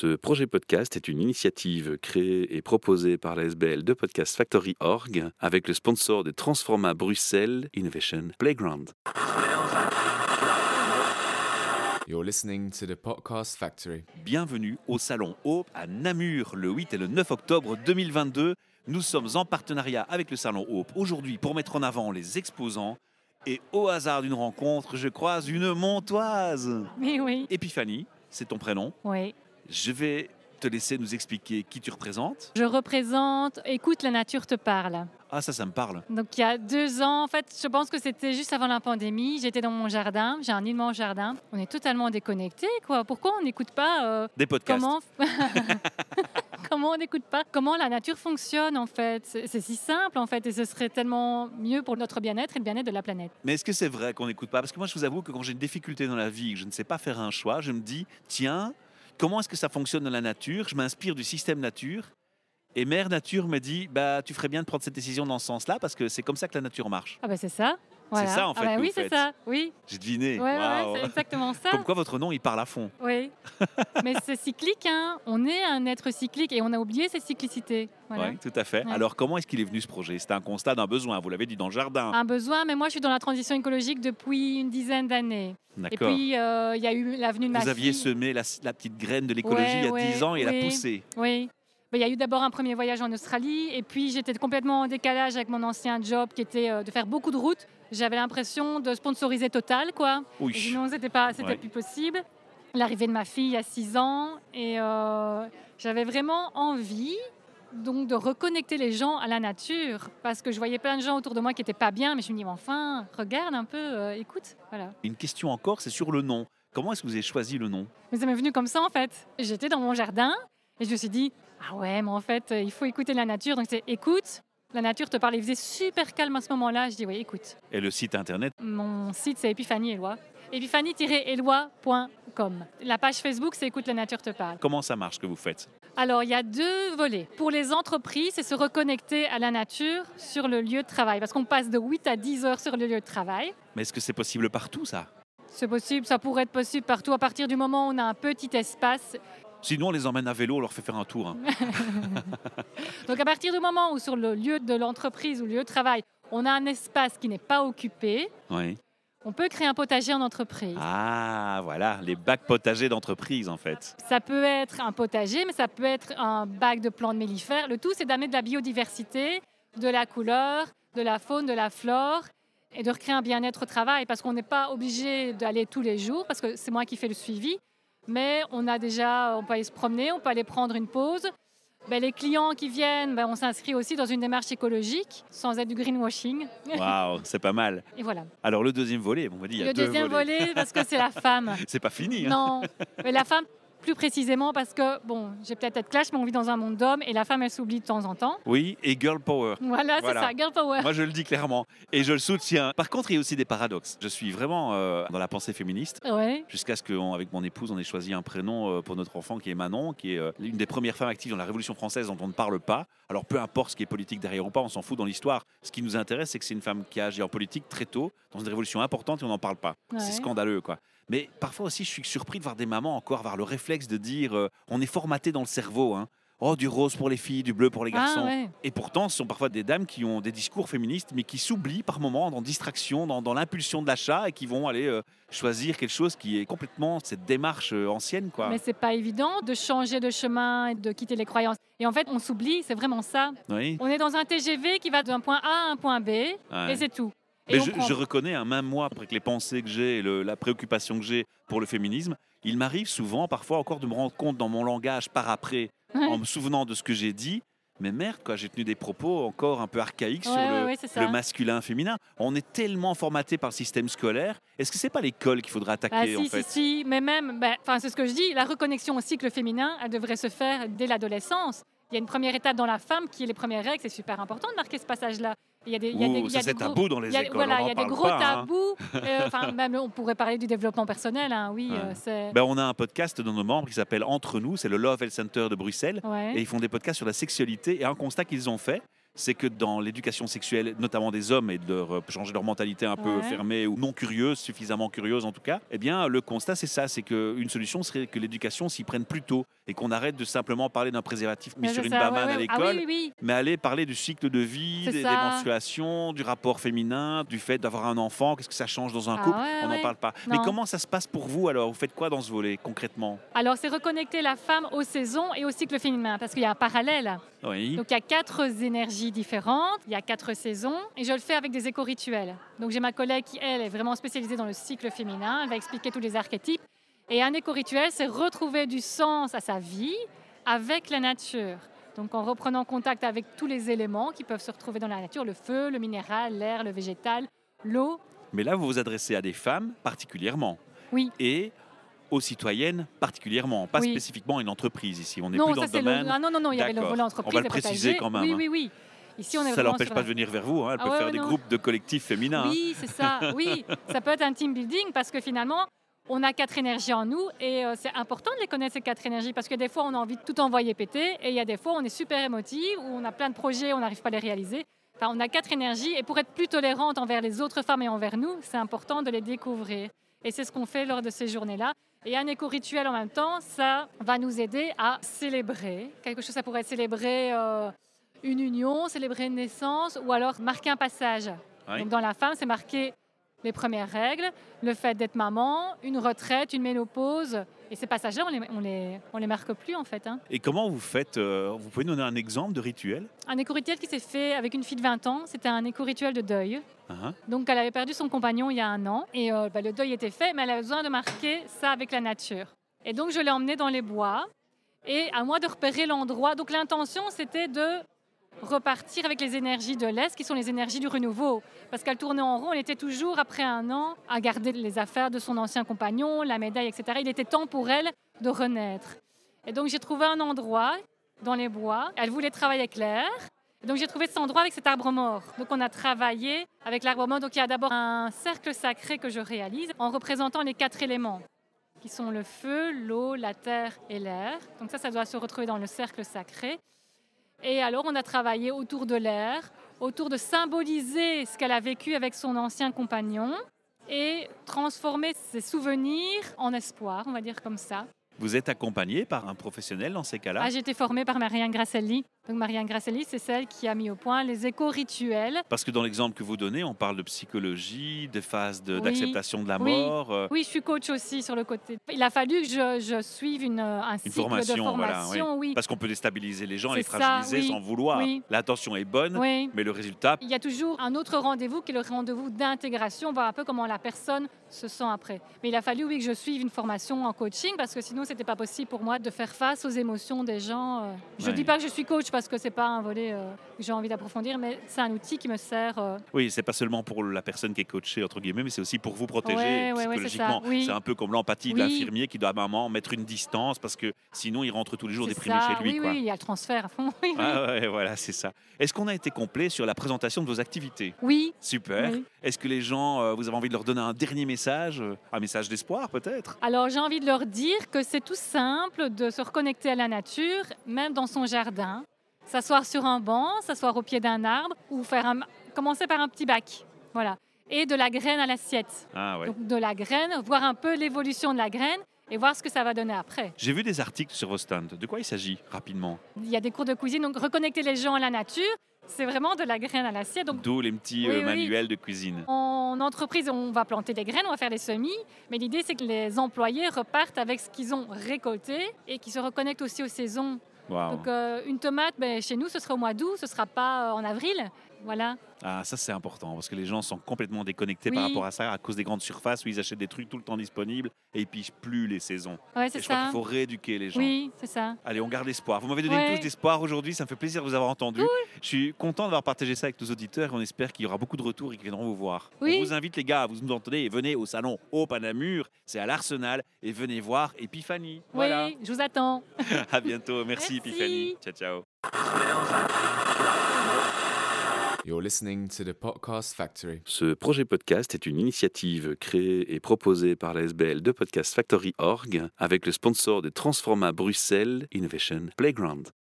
Ce projet podcast est une initiative créée et proposée par la SBL de Podcast Factory Org avec le sponsor de Transforma Bruxelles Innovation Playground. You're listening to the Podcast Factory. Bienvenue au Salon Hope à Namur le 8 et le 9 octobre 2022. Nous sommes en partenariat avec le Salon Hope aujourd'hui pour mettre en avant les exposants. Et au hasard d'une rencontre, je croise une montoise. Oui, oui, Épiphanie, c'est ton prénom? oui. Je vais te laisser nous expliquer qui tu représentes. Je représente Écoute, la nature te parle. Ah, ça, ça me parle. Donc il y a deux ans, en fait, je pense que c'était juste avant la pandémie. J'étais dans mon jardin, j'ai un immense jardin. On est totalement déconnecté, quoi. Pourquoi on n'écoute pas euh, Des podcasts. comment comment on n'écoute pas? Comment la nature fonctionne en fait? C'est c'est si simple en fait, et ce serait tellement mieux pour notre bien-être et le bien-être de la planète. Mais est-ce que c'est vrai qu'on n'écoute pas? Parce que moi, je vous avoue que quand j'ai une difficulté dans la vie, que je ne sais pas faire un choix, je me dis, tiens, comment est-ce que ça fonctionne dans la nature? Je m'inspire du système nature. Et Mère Nature me dit, bah, tu ferais bien de prendre cette décision dans ce sens-là, parce que c'est comme ça que la nature marche. Ah ben c'est ça. Voilà. ça, en fait, Ah bah que oui, c'est ça. Oui, J'ai deviné. ouais, ouais, Waouh. c'est exactement ça. Comme quoi, votre nom, il parle à fond. Oui, mais c'est cyclique, hein. on est un être cyclique et on a oublié cette cyclicité. Voilà. Oui, tout à fait. Ouais. Alors, comment est-ce qu'il est venu ce projet? C'était un constat d'un besoin, vous l'avez dit dans le jardin. Un besoin, mais moi je suis dans la transition écologique depuis une dizaine d'années. Et D'accord. puis euh, il y a eu l'avenue de ma Vous aviez fille. semé la, la petite graine de l'écologie il y a 10 ans et elle a poussé. Oui. Ben, Il y a eu d'abord un premier voyage en Australie et puis j'étais complètement en décalage avec mon ancien job qui était euh, de faire beaucoup de routes. J'avais l'impression de sponsoriser Total, quoi. Et Oui. sinon, c'était pas, c'était Ouais. plus possible. L'arrivée de ma fille a 6 ans et euh, j'avais vraiment envie donc de reconnecter les gens à la nature parce que je voyais plein de gens autour de moi qui étaient pas bien, mais je me dis mais enfin regarde un peu, euh, écoute, voilà. Une question encore, c'est sur le nom. Comment est-ce que vous avez choisi le nom? Mais ça m'est venu comme ça en fait. J'étais dans mon jardin et je me suis dit ah ouais mais en fait euh, il faut écouter la nature donc c'est écoute. La nature te parle, il faisait super calme à ce moment-là. Je dis oui, écoute. Et le site internet Mon site, c'est Epiphanie Éloi. Epiphanie-éloi.com. La page Facebook, c'est Écoute la nature te parle. Comment ça marche ce que vous faites Alors, il y a deux volets. Pour les entreprises, c'est se reconnecter à la nature sur le lieu de travail. Parce qu'on passe de 8 à 10 heures sur le lieu de travail. Mais est-ce que c'est possible partout ça? C'est possible, ça pourrait être possible partout à partir du moment où on a un petit espace. Sinon, on les emmène à vélo, on leur fait faire un tour. hein. Donc, à partir du moment où sur le lieu de l'entreprise ou le lieu de travail, on a un espace qui n'est pas occupé, Oui. on peut créer un potager en entreprise. Ah, voilà, les bacs potagers d'entreprise en fait. Ça peut être un potager, mais ça peut être un bac de plantes mellifères. Le tout, c'est d'amener de la biodiversité, de la couleur, de la faune, de la flore et de recréer un bien-être au travail parce qu'on n'est pas obligé d'aller tous les jours parce que c'est moi qui fais le suivi. Mais on a déjà, on peut aller se promener, on peut aller prendre une pause. Ben, les clients qui viennent, ben, on s'inscrit aussi dans une démarche écologique sans être du greenwashing. Waouh, c'est pas mal. Et voilà. Alors, le deuxième volet, on m'a dit il y a Le deux deuxième volet, parce que c'est la femme. C'est pas fini. hein. Non, mais la femme, plus précisément, parce que, bon, j'ai peut-être être clash, mais on vit dans un monde d'hommes et la femme, elle s'oublie de temps en temps. Oui, et girl power. Voilà, Voilà. c'est ça, girl power. Moi, je le dis clairement. Et je le soutiens. Par contre, il y a aussi des paradoxes. Je suis vraiment euh, dans la pensée féministe. Ouais, Jusqu'à ce qu'avec mon épouse, on ait choisi un prénom euh, pour notre enfant qui est Manon, qui est euh, une des premières femmes actives dans la Révolution française dont on ne parle pas. Alors peu importe ce qui est politique derrière ou pas, on s'en fout dans l'histoire. Ce qui nous intéresse, c'est que c'est une femme qui a agi en politique très tôt, dans une révolution importante et on n'en parle pas. Ouais. C'est scandaleux, quoi. Mais parfois aussi, je suis surpris de voir des mamans encore avoir le réflexe de dire euh, on est formaté dans le cerveau. hein. Oh, du rose pour les filles, du bleu pour les garçons. Ah, ouais. Et pourtant, ce sont parfois des dames qui ont des discours féministes, mais qui s'oublient par moments dans distraction, dans, dans l'impulsion de l'achat, et qui vont aller euh, choisir quelque chose qui est complètement cette démarche euh, ancienne, quoi. Mais c'est pas évident de changer de chemin et de quitter les croyances. Et en fait, on s'oublie, c'est vraiment ça. Oui. On est dans un TGV qui va d'un point A à un point B, Ouais. et c'est tout. Mais je, reconnais, hein, même moi, après que les pensées que j'ai et le- la préoccupation que j'ai pour le féminisme, il m'arrive souvent, parfois encore, de me rendre compte dans mon langage par après, Ouais. en me souvenant de ce que j'ai dit. Mais merde, quoi, j'ai tenu des propos encore un peu archaïques sur Ouais, le, ouais, masculin-féminin. On est tellement formaté par le système scolaire. Est-ce que c'est pas l'école qu'il faudrait attaquer Bah, si, en si, fait? si, mais même, ben, enfin, c'est ce que je dis, la reconnexion au cycle féminin, elle devrait se faire dès l'adolescence. Il y a une première étape dans la femme qui est les premières règles, c'est super important de marquer ce passage-là. Il y a des, il y a des, Ouh, il y a ça, c'est des gros- tabou dans les il y a- écoles, Voilà, il y a des gros pas, hein. tabous. Euh, Enfin, même on pourrait parler du développement personnel, hein, oui. Ouais. euh, c'est... Ben, on a un podcast de nos membres qui s'appelle Entre nous, c'est le Love Health Center de Bruxelles. Ouais. Et ils font des podcasts sur la sexualité. Et un constat qu'ils ont fait, c'est que dans l'éducation sexuelle, notamment des hommes, et de leur, euh, changer leur mentalité un peu Ouais. fermée ou non curieuse, suffisamment curieuse en tout cas, eh bien, le constat, c'est ça, c'est qu'une solution serait que l'éducation s'y prenne plus tôt et qu'on arrête de simplement parler d'un préservatif mis sur une ça, ouais, à l'école, Ah oui, oui, oui. mais aller parler du cycle de vie, des, des menstruations, du rapport féminin, du fait d'avoir un enfant, qu'est-ce que ça change dans un Ah couple, on n'en parle pas. Mais comment ça se passe pour vous alors? Vous faites quoi dans ce volet concrètement? Alors, c'est reconnecter la femme aux saisons et au cycle féminin, parce qu'il y a un parallèle. Oui. Donc, il y a quatre énergies différentes, il y a quatre saisons, et je le fais avec des éco-rituels. Donc, j'ai ma collègue qui, elle, est vraiment spécialisée dans le cycle féminin. Elle va expliquer tous les archétypes. Et un éco-rituel, c'est retrouver du sens à sa vie avec la nature. Donc, en reprenant contact avec tous les éléments qui peuvent se retrouver dans la nature le feu, le minéral, l'air, le végétal, l'eau. Mais là, vous vous adressez à des femmes particulièrement. Oui. Et aux citoyennes particulièrement, pas Oui. spécifiquement une entreprise ici. On n'est plus dans ça le domaine. le... ah, non, non, non, il y avait le volet On entreprise. va le préciser quand même, Oui, oui, oui. Ici, on est ça l'empêche sur pas de venir vers vous. hein. Elle Ah peut ouais, faire ouais, des non. groupes de collectifs féminins. hein. Oui, c'est ça. Oui, ça peut être un team building parce que finalement, on a quatre énergies en nous et euh, c'est important de les connaître ces quatre énergies parce que des fois, on a envie de tout envoyer péter et il y a des fois, on est super émotive ou on a plein de projets, on n'arrive pas à les réaliser. Enfin, on a quatre énergies et pour être plus tolérante envers les autres femmes et envers nous, c'est important de les découvrir. Et c'est ce qu'on fait lors de ces journées-là. Et un éco-rituel en même temps, ça va nous aider à célébrer. Quelque chose, ça pourrait être célébrer euh, une union, célébrer une naissance ou alors marquer un passage. Oui. Donc dans la femme, c'est marqué les premières règles, le fait d'être maman, une retraite, une ménopause. Et ces passages-là, on les, on les, on les marque plus en fait. hein. Et comment vous faites euh, Vous pouvez nous donner un exemple de rituel? Un éco-rituel qui s'est fait avec une fille de 20 ans, c'était un éco-rituel de deuil. Hein Donc elle avait perdu son compagnon il y a un an et euh, bah, le deuil était fait, mais elle avait besoin de marquer ça avec la nature. Et donc je l'ai emmenée dans les bois et à moi de repérer l'endroit. Donc l'intention c'était de repartir avec les énergies de l'Est, qui sont les énergies du renouveau. Parce qu'elle tournait en rond, elle était toujours, après un an, à garder les affaires de son ancien compagnon, la médaille, etc. Il était temps pour elle de renaître. Et donc j'ai trouvé un endroit dans les bois. Elle voulait travailler avec l'air. Donc j'ai trouvé cet endroit avec cet arbre mort. Donc on a travaillé avec l'arbre mort. Donc il y a d'abord un cercle sacré que je réalise en représentant les quatre éléments qui sont le feu, l'eau, la terre et l'air. Donc ça, ça doit se retrouver dans le cercle sacré. Et alors on a travaillé autour de l'air, autour de symboliser ce qu'elle a vécu avec son ancien compagnon et transformer ses souvenirs en espoir, on va dire comme ça. Vous êtes accompagné par un professionnel dans ces cas-là? Ah, j'ai été formée par Marianne Grasselli. Donc Marianne Grasselli, c'est celle qui a mis au point les éco-rituels. Parce que dans l'exemple que vous donnez, on parle de psychologie, des phases de- Oui. d'acceptation de, la mort. euh, Oui, je suis coach aussi sur le côté. Il a fallu que je, je suive une, un Une cycle formation, de voilà, formation. oui. Parce qu'on peut déstabiliser les gens, les ça, fragiliser sans vouloir. L'intention est bonne, mais le résultat, Il y a toujours un autre rendez-vous qui est le rendez-vous d'intégration, voir un peu comment la personne se sent après. Mais il a fallu, oui, que je suive une formation en coaching parce que sinon, c'était pas possible pour moi de faire face aux émotions des gens. euh. Je Ouais. dis pas que je suis coach parce que c'est pas un volet euh, que j'ai envie d'approfondir, mais c'est un outil qui me sert. euh, oui, c'est pas seulement pour la personne qui est coachée, entre guillemets, mais c'est aussi pour vous protéger Ouais, ouais, ouais, c'est ça, psychologiquement. c'est un peu comme l'empathie de Oui. l'infirmier qui doit à un moment mettre une distance parce que sinon il rentre tous les jours déprimé ça. chez lui. Oui, quoi. oui, il y a le transfert à fond. Oui. Ah voilà, c'est ça. Est-ce qu'on a été complet sur la présentation de vos activités? Oui, Super. oui. Est-ce que les gens, euh, vous avez envie de leur donner un dernier message, euh, un message d'espoir peut-être? Alors j'ai envie de leur dire que c'est tout simple de se reconnecter à la nature, même dans son jardin. S'asseoir sur un banc, s'asseoir au pied d'un arbre ou faire un... commencer par un petit bac. Voilà. Et de la graine à l'assiette. Ah ouais. Donc de la graine, voir un peu l'évolution de la graine et voir ce que ça va donner après. J'ai vu des articles sur vos stands. De quoi il s'agit rapidement? Il y a des cours de cuisine, donc reconnecter les gens à la nature, c'est vraiment de la graine à l'assiette. D'où les petits Oui, euh, oui. manuels de cuisine. En entreprise, on va planter des graines, on va faire des semis, mais l'idée c'est que les employés repartent avec ce qu'ils ont récolté et qu'ils se reconnectent aussi aux saisons. Donc euh, une tomate, ben, chez nous, ce sera au mois d'août, ce ne sera pas euh, en avril. Voilà. Ah, ça c'est important parce que les gens sont complètement déconnectés par rapport à ça à cause des grandes surfaces où ils achètent des trucs tout le temps disponibles et ils pigent plus les saisons. Ouais, c'est je crois ça. qu'il faut rééduquer les gens. Oui, c'est ça. Allez, on garde l'espoir. Vous m'avez donné Ouais. une touche d'espoir aujourd'hui, ça me fait plaisir de vous avoir entendu. Je suis content d'avoir partagé ça avec nos auditeurs et on espère qu'il y aura beaucoup de retours et qu'ils viendront vous voir. Oui. On vous invite les gars, vous nous entendez, et venez au salon au Panamur, c'est à l'Arsenal et venez voir Epiphanie. Voilà. Oui, je vous attends. À bientôt. Merci, Merci. Epiphanie. Ciao ciao. You're listening to the Podcast Factory. Ce projet podcast est une initiative créée et proposée par la SBL de Podcast Factory Org avec le sponsor de Transforma Bruxelles Innovation Playground.